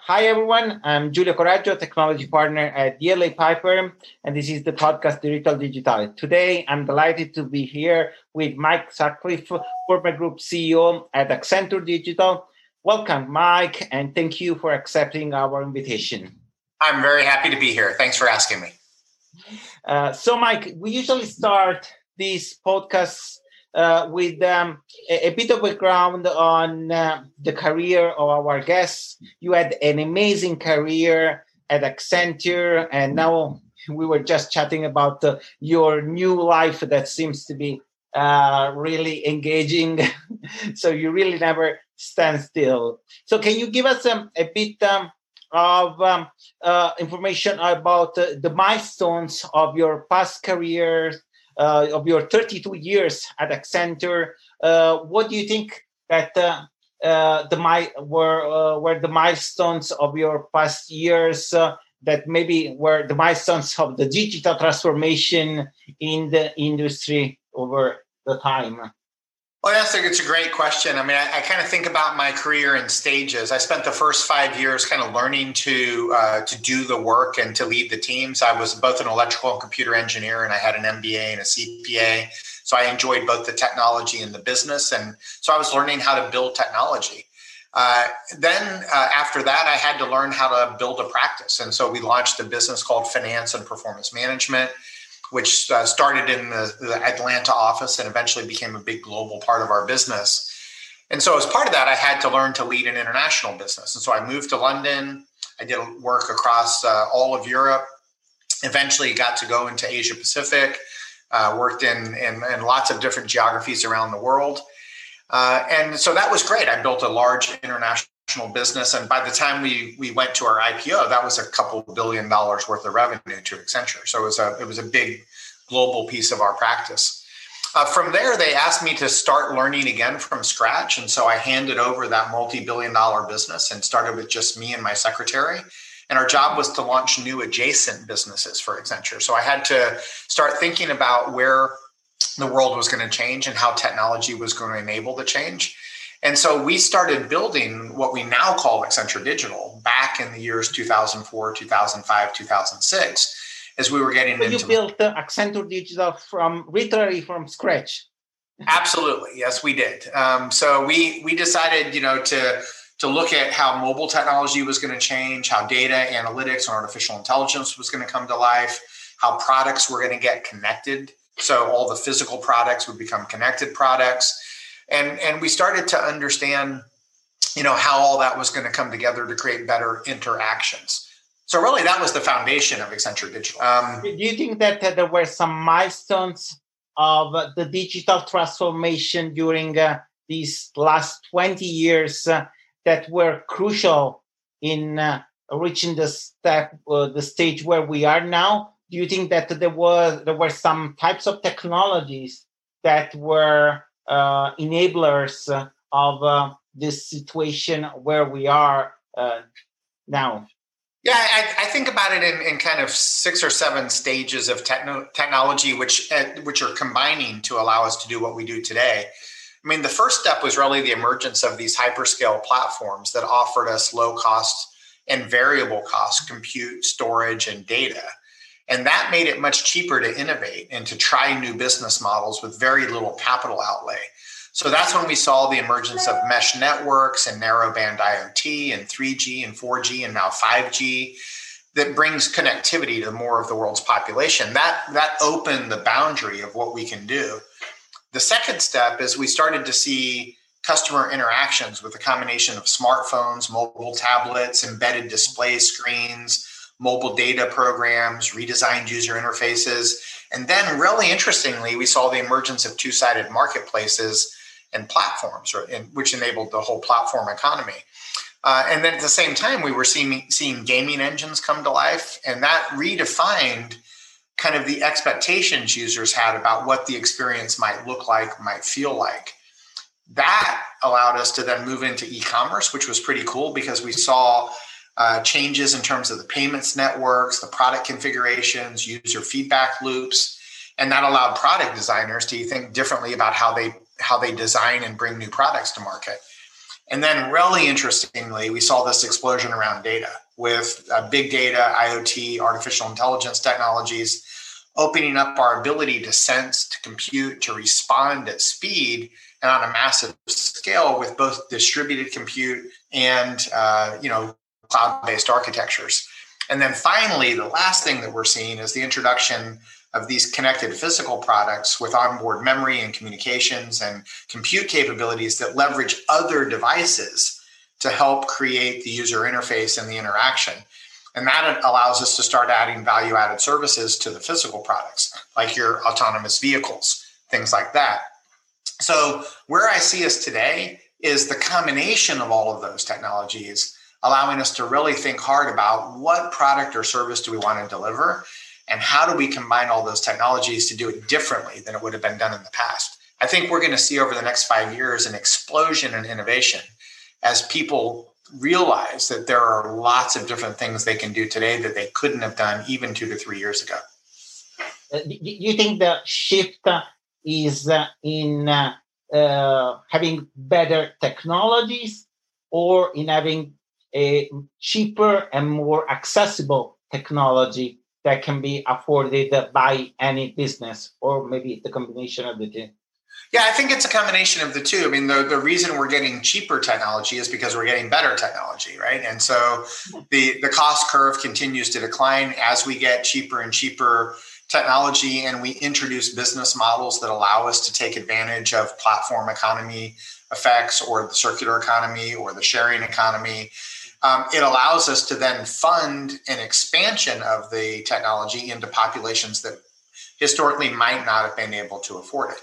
Hi, everyone. I'm Giulio Coraggio, technology partner at DLA Piper, and this is the podcast Digital Digital. Today, I'm delighted to be here with Mike Sutcliffe, former group CEO at Accenture Digital. Welcome, Mike, and thank you for accepting our invitation. I'm very happy to be here. Thanks for asking me. Uh, so, Mike, we usually start these podcasts uh, with um, a, a, bit of background on uh, the career of our guests. You had an amazing career at Accenture, and now we were just chatting about uh, your new life that seems to be uh, really engaging. so you really never stand still. So can you give us um, a bit um, of um, uh, information about uh, the milestones of your past career uh, of your 32 years at Accenture, uh, what do you think that uh, uh the mi- were uh, were the milestones of your past years uh, that maybe were the milestones of the digital transformation in the industry over the time? Well, I think it's a great question. I mean, I, I, kind of think about my career in stages. I spent the first five years kind of learning to uh, to do the work and to lead the teams. I was both an electrical and computer engineer, and I had an MBA and a CPA. So I enjoyed both the technology and the business, and so I was learning how to build technology. Uh, then uh, after that, I had to learn how to build a practice, and so we launched a business called Finance and Performance Management which uh, started in the, the, Atlanta office and eventually became a big global part of our business. And so, as part of that, I had to learn to lead an international business. And so, I moved to London. I did work across uh, all of Europe. Eventually, got to go into Asia Pacific. Uh, worked in, in, in lots of different geographies around the world. Uh, and so that was great. I built a large international business. And by the time we we went to our IPO, that was a couple billion dollars worth of revenue to Accenture. So it was a it was a big global piece of our practice. Uh, from there, they asked me to start learning again from scratch, and so I handed over that multi-billion-dollar business and started with just me and my secretary. And our job was to launch new adjacent businesses for Accenture. So I had to start thinking about where the world was going to change and how technology was going to enable the change. And so we started building what we now call Accenture Digital back in the years 2004, 2005, 2006, as we were getting so into. You built uh, Accenture Digital from literally from scratch. Absolutely, yes, we did. Um, so we we decided, you know, to to look at how mobile technology was going to change, how data analytics and artificial intelligence was going to come to life, how products were going to get connected. So all the physical products would become connected products and and we started to understand you know how all that was going to come together to create better interactions. So really that was the foundation of accenture digital. Um, do you think that there were some milestones of the digital transformation during uh, these last 20 years uh, that were crucial in uh, reaching the step uh, the stage where we are now? Do you think that there was there were some types of technologies that were uh, enablers of uh, this situation where we are uh, now? Yeah, I, I, think about it in, in, kind of six or seven stages of techno- technology, which uh, which are combining to allow us to do what we do today. I mean, the first step was really the emergence of these hyperscale platforms that offered us low cost and variable cost compute, storage, and data. And that made it much cheaper to innovate and to try new business models with very little capital outlay. So that's when we saw the emergence of mesh networks and narrowband IoT and 3G and 4G and now 5G that brings connectivity to more of the world's population. That that opened the boundary of what we can do. The second step is we started to see customer interactions with a combination of smartphones, mobile tablets, embedded display screens, mobile data programs, redesigned user interfaces. And then, really interestingly, we saw the emergence of two sided marketplaces and platforms, which enabled the whole platform economy. Uh, and then at the same time, we were seeing, seeing gaming engines come to life, and that redefined kind of the expectations users had about what the experience might look like, might feel like. That allowed us to then move into e commerce, which was pretty cool because we saw uh, changes in terms of the payments networks, the product configurations, user feedback loops, and that allowed product designers to think differently about how they how they design and bring new products to market. And then, really interestingly, we saw this explosion around data with uh, big data, IoT, artificial intelligence technologies, opening up our ability to sense, to compute, to respond at speed and on a massive scale with both distributed compute and uh, you know cloud-based architectures. And then finally, the last thing that we're seeing is the introduction of these connected physical products with onboard memory and communications and compute capabilities that leverage other devices to help create the user interface and the interaction. And that allows us to start adding value added services to the physical products, like your autonomous vehicles, things like that. So, where I see us today is the combination of all of those technologies allowing us to really think hard about what product or service do we want to deliver and how do we combine all those technologies to do it differently than it would have been done in the past. I think we're going to see over the next five years an explosion in innovation as people realize that there are lots of different things they can do today that they couldn't have done even two to three years ago. Uh, do you think the shift is uh, in uh, uh, having better technologies or in having a cheaper and more accessible technology that can be afforded by any business, or maybe the combination of the two? Yeah, I think it's a combination of the two. I mean, the, the reason we're getting cheaper technology is because we're getting better technology, right? And so hmm. the, the cost curve continues to decline as we get cheaper and cheaper technology and we introduce business models that allow us to take advantage of platform economy effects or the circular economy or the sharing economy um, it allows us to then fund an expansion of the technology into populations that historically might not have been able to afford it.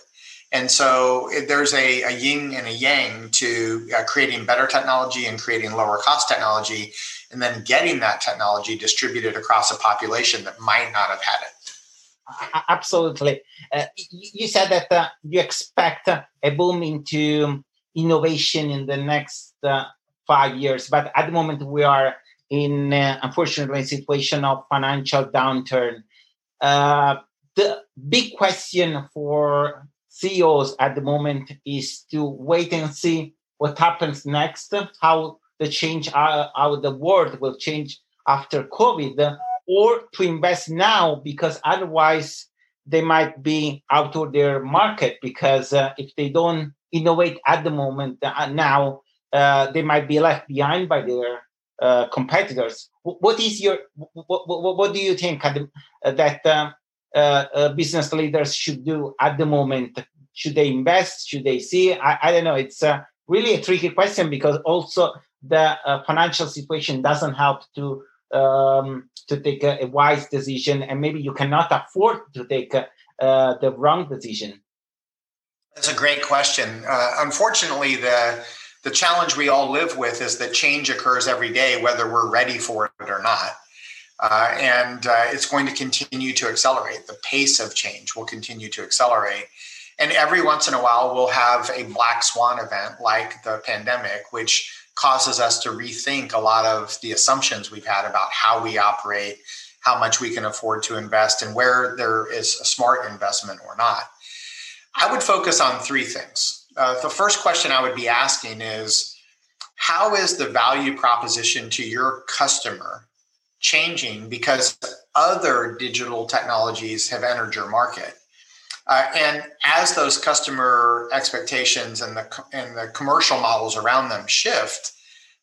And so there's a, a, yin and a yang to uh, creating better technology and creating lower cost technology, and then getting that technology distributed across a population that might not have had it. Absolutely. Uh, you said that uh, you expect a boom into innovation in the next uh, five years. But at the moment, we are in, uh, unfortunately, a situation of financial downturn. Uh, the big question for CEOs at the moment is to wait and see what happens next, how the change, uh, how the world will change after COVID, or to invest now because otherwise they might be out of their market because uh, if they don't innovate at the moment uh, now uh, they might be left behind by their uh, competitors. What is your what, what, what do you think uh, that um, uh, uh, business leaders should do at the moment? Should they invest? Should they see? I, I don't know. It's really a tricky question because also the financial situation doesn't help to um, to take a, a, wise decision, and maybe you cannot afford to take the wrong decision. That's a great question. unfortunately, the the challenge we all live with is that change occurs every day, whether we're ready for it or not. Uh, and uh, it's going to continue to accelerate. The pace of change will continue to accelerate. And every once in a while, we'll have a black swan event like the pandemic, which causes us to rethink a lot of the assumptions we've had about how we operate, how much we can afford to invest, and where there is a smart investment or not. I would focus on three things uh, the first question I would be asking is how is the value proposition to your customer changing because other digital technologies have entered your market? Uh, and as those customer expectations and the and the commercial models around them shift,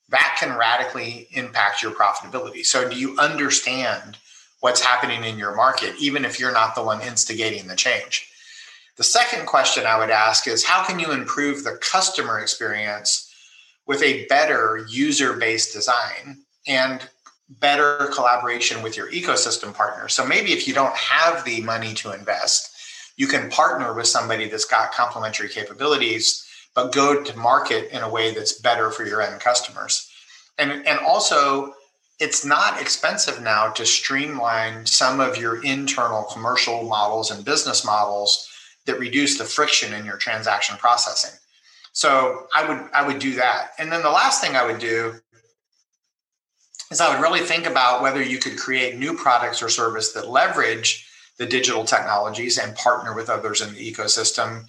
that can radically impact your profitability. So, do you understand what's happening in your market, even if you're not the one instigating the change? The second question I would ask is how can you improve the customer experience with a better user based design and better collaboration with your ecosystem partner? So maybe if you don't have the money to invest, you can partner with somebody that's got complementary capabilities, but go to market in a way that's better for your end customers. And, and also, it's not expensive now to streamline some of your internal commercial models and business models that reduce the friction in your transaction processing. So I would I would do that. And then the last thing I would do is I would really think about whether you could create new products or service that leverage the digital technologies and partner with others in the ecosystem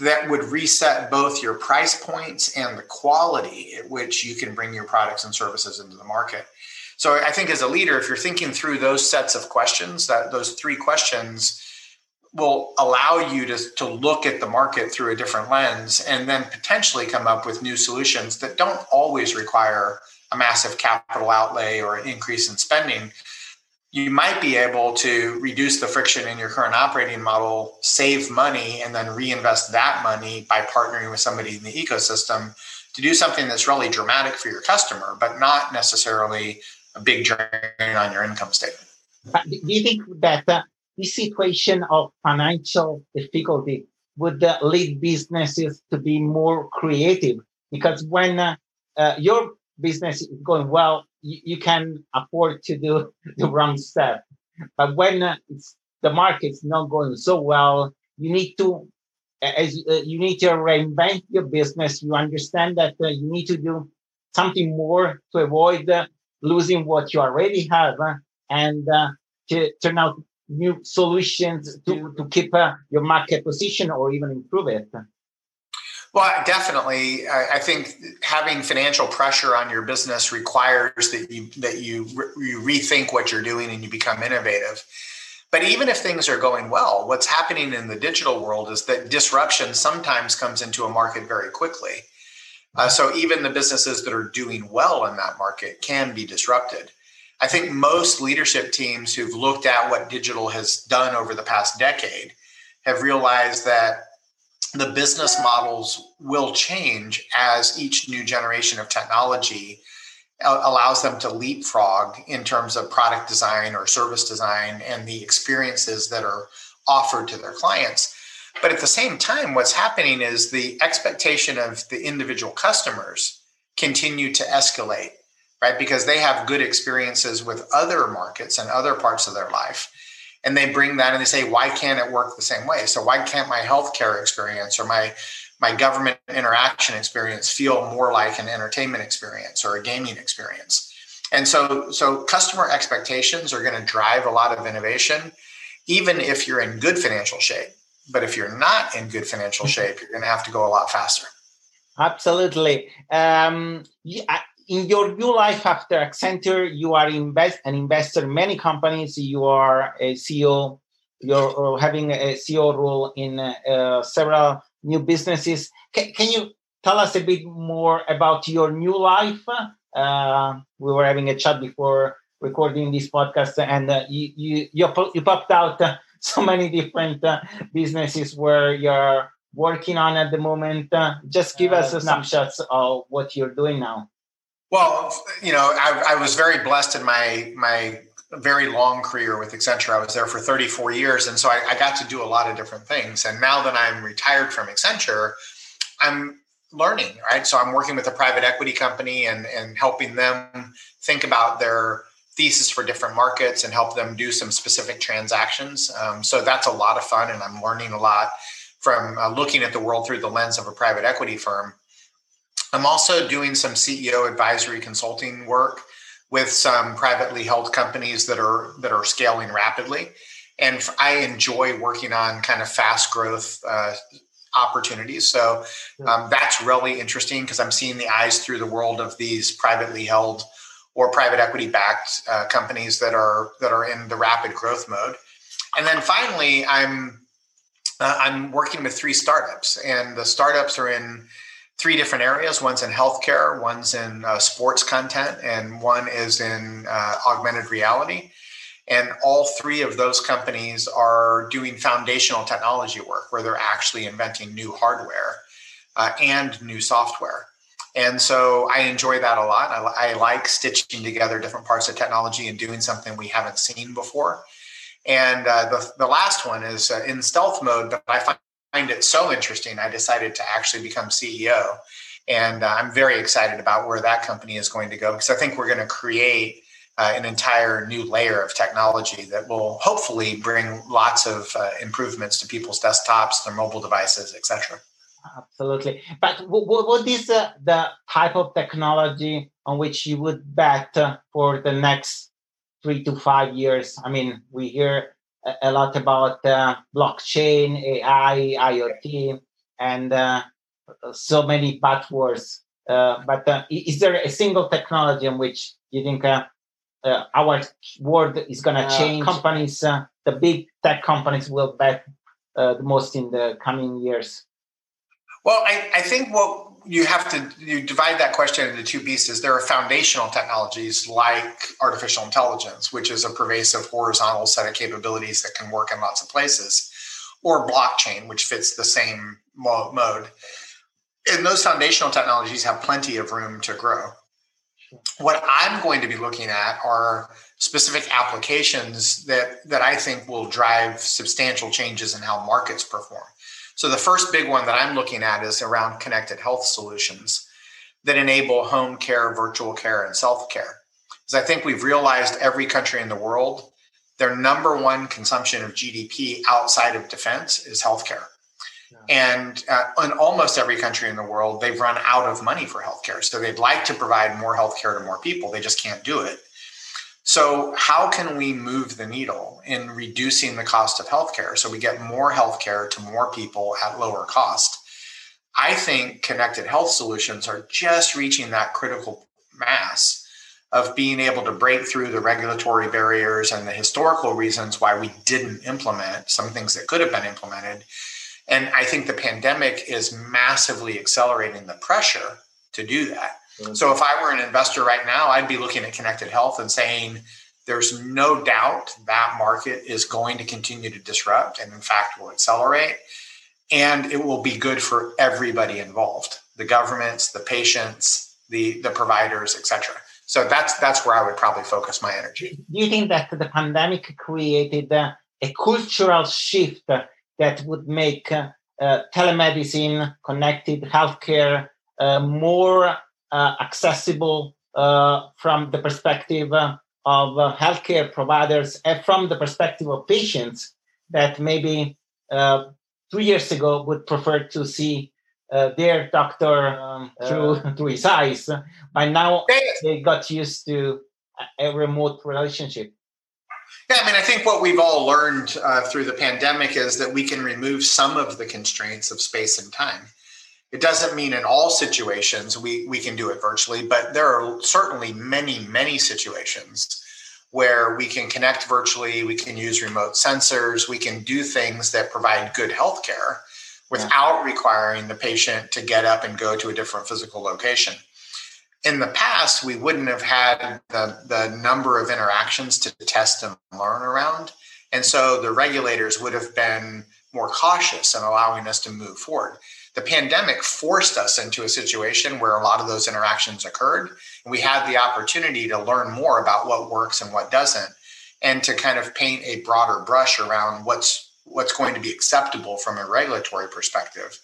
that would reset both your price points and the quality at which you can bring your products and services into the market. So I think as a leader, if you're thinking through those sets of questions, that those three questions will allow you to, to look at the market through a different lens and then potentially come up with new solutions that don't always require a massive capital outlay or an increase in spending you might be able to reduce the friction in your current operating model, save money, and then reinvest that money by partnering with somebody in the ecosystem to do something that's really dramatic for your customer, but not necessarily a big drain on your income statement. do you think that uh, this situation of financial difficulty would uh, lead businesses to be more creative? Because when uh, uh your business is going well, you, you can afford to do the wrong step. But when uh, the market's not going so well, you need to as uh, you need to reinvent your business. You understand that uh, you need to do something more to avoid losing what you already have and to turn out new solutions to, to keep your market position or even improve it. Well, definitely. I, think having financial pressure on your business requires that you that you you rethink what you're doing and you become innovative. But even if things are going well, what's happening in the digital world is that disruption sometimes comes into a market very quickly. Uh, so even the businesses that are doing well in that market can be disrupted. I think most leadership teams who've looked at what digital has done over the past decade have realized that the business models will change as each new generation of technology uh, allows them to leapfrog in terms of product design or service design and the experiences that are offered to their clients. But at the same time, what's happening is the expectation of the individual customers continue to escalate, right? Because they have good experiences with other markets and other parts of their life. And they bring that and they say why can't it work the same way? So why can't my healthcare experience or my my government interaction experience feel more like an entertainment experience or a gaming experience? And so so customer expectations are going to drive a lot of innovation even if you're in good financial shape. But if you're not in good financial mm-hmm. shape you're going to have to go a lot faster. Absolutely. Um, yeah, in your new life after Accenture, you are invest an investor in many companies. You are a CEO. You're uh, having a CEO role in uh, several new businesses. Can, can you tell us a bit more about your new life? Uh, we were having a chat before recording this podcast, and uh, you, you you you popped out uh, so many different uh, businesses where you're working on at the moment. just give us a snapshot of what you're doing now. Well, you know, I, I, was very blessed in my my very long career with Accenture. I was there for 34 years, and so I, I got to do a lot of different things. And now that I'm retired from Accenture, I'm learning. Right, so I'm working with a private equity company and and helping them think about their thesis for different markets and help them do some specific transactions. Um, so that's a lot of fun, and I'm learning a lot from uh, looking at the world through the lens of a private equity firm. I'm also doing some CEO advisory consulting work with some privately held companies that are that are scaling rapidly, and I enjoy working on kind of fast growth uh, opportunities. So um, that's really interesting because I'm seeing the eyes through the world of these privately held or private equity backed uh, companies that are that are in the rapid growth mode. And then finally, I'm uh, I'm working with three startups, and the startups are in three different areas. One's in healthcare, one's in uh, sports content, and one is in uh, augmented reality. And all three of those companies are doing foundational technology work where they're actually inventing new hardware uh, and new software. And so I enjoy that a lot. I, I, like stitching together different parts of technology and doing something we haven't seen before. And uh, the, the last one is uh, in stealth mode, but I find find it so interesting, I decided to actually become CEO. And uh, I'm very excited about where that company is going to go because I think we're going to create uh, an entire new layer of technology that will hopefully bring lots of uh, improvements to people's desktops, their mobile devices, etc. Absolutely. But what, what is uh, the type of technology on which you would bet uh, for the next three to five years? I mean, we hear a lot about uh, blockchain, AI, IoT. and uh, so many buzzwords. Uh, but uh, is there a single technology in which you think uh, uh, our world is going to change? Companies, the big tech companies, will bet the most in the coming years. Well, I, I think what you have to you divide that question into two pieces. There are foundational technologies like artificial intelligence, which is a pervasive horizontal set of capabilities that can work in lots of places, or blockchain, which fits the same mode. And those foundational technologies have plenty of room to grow. What I'm going to be looking at are specific applications that that I think will drive substantial changes in how markets perform. So the first big one that I'm looking at is around connected health solutions that enable home care, virtual care, and self care. Because I think we've realized every country in the world, their number one consumption of GDP outside of defense is healthcare. Yeah. And uh, in almost every country in the world, they've run out of money for healthcare. So they'd like to provide more healthcare to more people. They just can't do it. So, how can we move the needle in reducing the cost of healthcare so we get more healthcare to more people at lower cost? I think connected health solutions are just reaching that critical mass of being able to break through the regulatory barriers and the historical reasons why we didn't implement some things that could have been implemented. And I think the pandemic is massively accelerating the pressure to do that. So if I were an investor right now, I'd be looking at connected health and saying there's no doubt that market is going to continue to disrupt and in fact will accelerate and it will be good for everybody involved the governments the patients the the providers etc so that's that's where i would probably focus my energy. Do you think that the pandemic created uh, a cultural shift that would make uh, uh, telemedicine connected healthcare uh, more accessible uh, from the perspective uh, of healthcare providers and from the perspective of patients that maybe three years ago would prefer to see uh, their doctor um, through uh, through his eyes. By now, they got used to a remote relationship. Yeah, I mean, I think what we've all learned uh, through the pandemic is that we can remove some of the constraints of space and time. It doesn't mean in all situations we, we can do it virtually, but there are certainly many, many situations where we can connect virtually, we can use remote sensors, we can do things that provide good health care without requiring the patient to get up and go to a different physical location. In the past, we wouldn't have had the, the number of interactions to test and learn around. And so the regulators would have been more cautious in allowing us to move forward the pandemic forced us into a situation where a lot of those interactions occurred. And we had the opportunity to learn more about what works and what doesn't, and to kind of paint a broader brush around what's what's going to be acceptable from a regulatory perspective.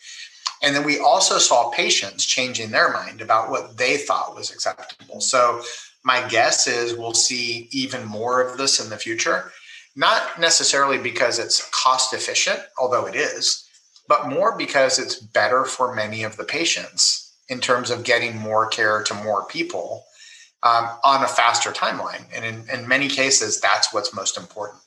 And then we also saw patients changing their mind about what they thought was acceptable. So my guess is we'll see even more of this in the future, not necessarily because it's cost efficient, although it is, but more because it's better for many of the patients in terms of getting more care to more people um, on a faster timeline. And in, in many cases, that's what's most important.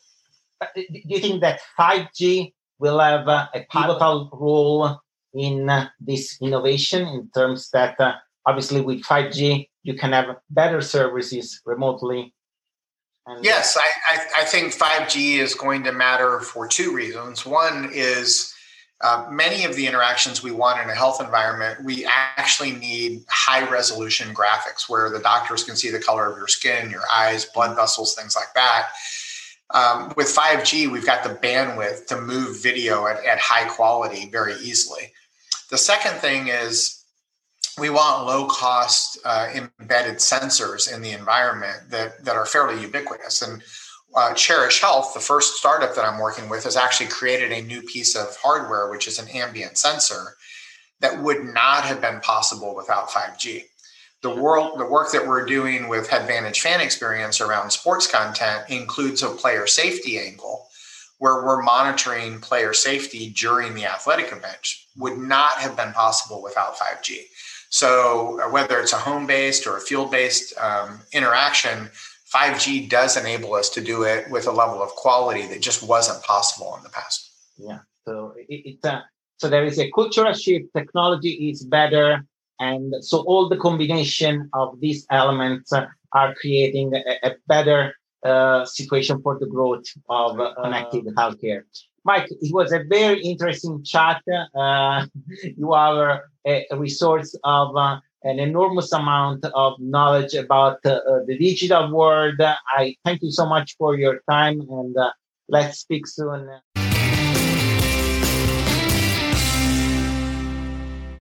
Do you think that 5G will have uh, a pivotal role in uh, this innovation in terms that uh, obviously with 5G, you can have better services remotely? And yes, I, I, I think 5G is going to matter for two reasons. One is uh, many of the interactions we want in a health environment, we actually need high resolution graphics where the doctors can see the color of your skin, your eyes, blood vessels, things like that. Um, with 5G, we've got the bandwidth to move video at, at high quality very easily. The second thing is we want low cost uh, embedded sensors in the environment that, that are fairly ubiquitous. And uh, Cherish Health, the first startup that I'm working with, has actually created a new piece of hardware, which is an ambient sensor that would not have been possible without 5G. The world, the work that we're doing with Headvantage Fan Experience around sports content includes a player safety angle, where we're monitoring player safety during the athletic event. Would not have been possible without 5G. So uh, whether it's a home-based or a field-based um, interaction, 5G does enable us to do it with a level of quality that just wasn't possible in the past. Yeah. So it, it's uh, So there is a cultural shift. Technology is better. And so all the combination of these elements are creating a, a better uh, situation for the growth of uh, connected healthcare. Mike, it was a very interesting chat. Uh, you are a, a resource of uh, an enormous amount of knowledge about uh, the digital world. I thank you so much for your time and let's speak soon.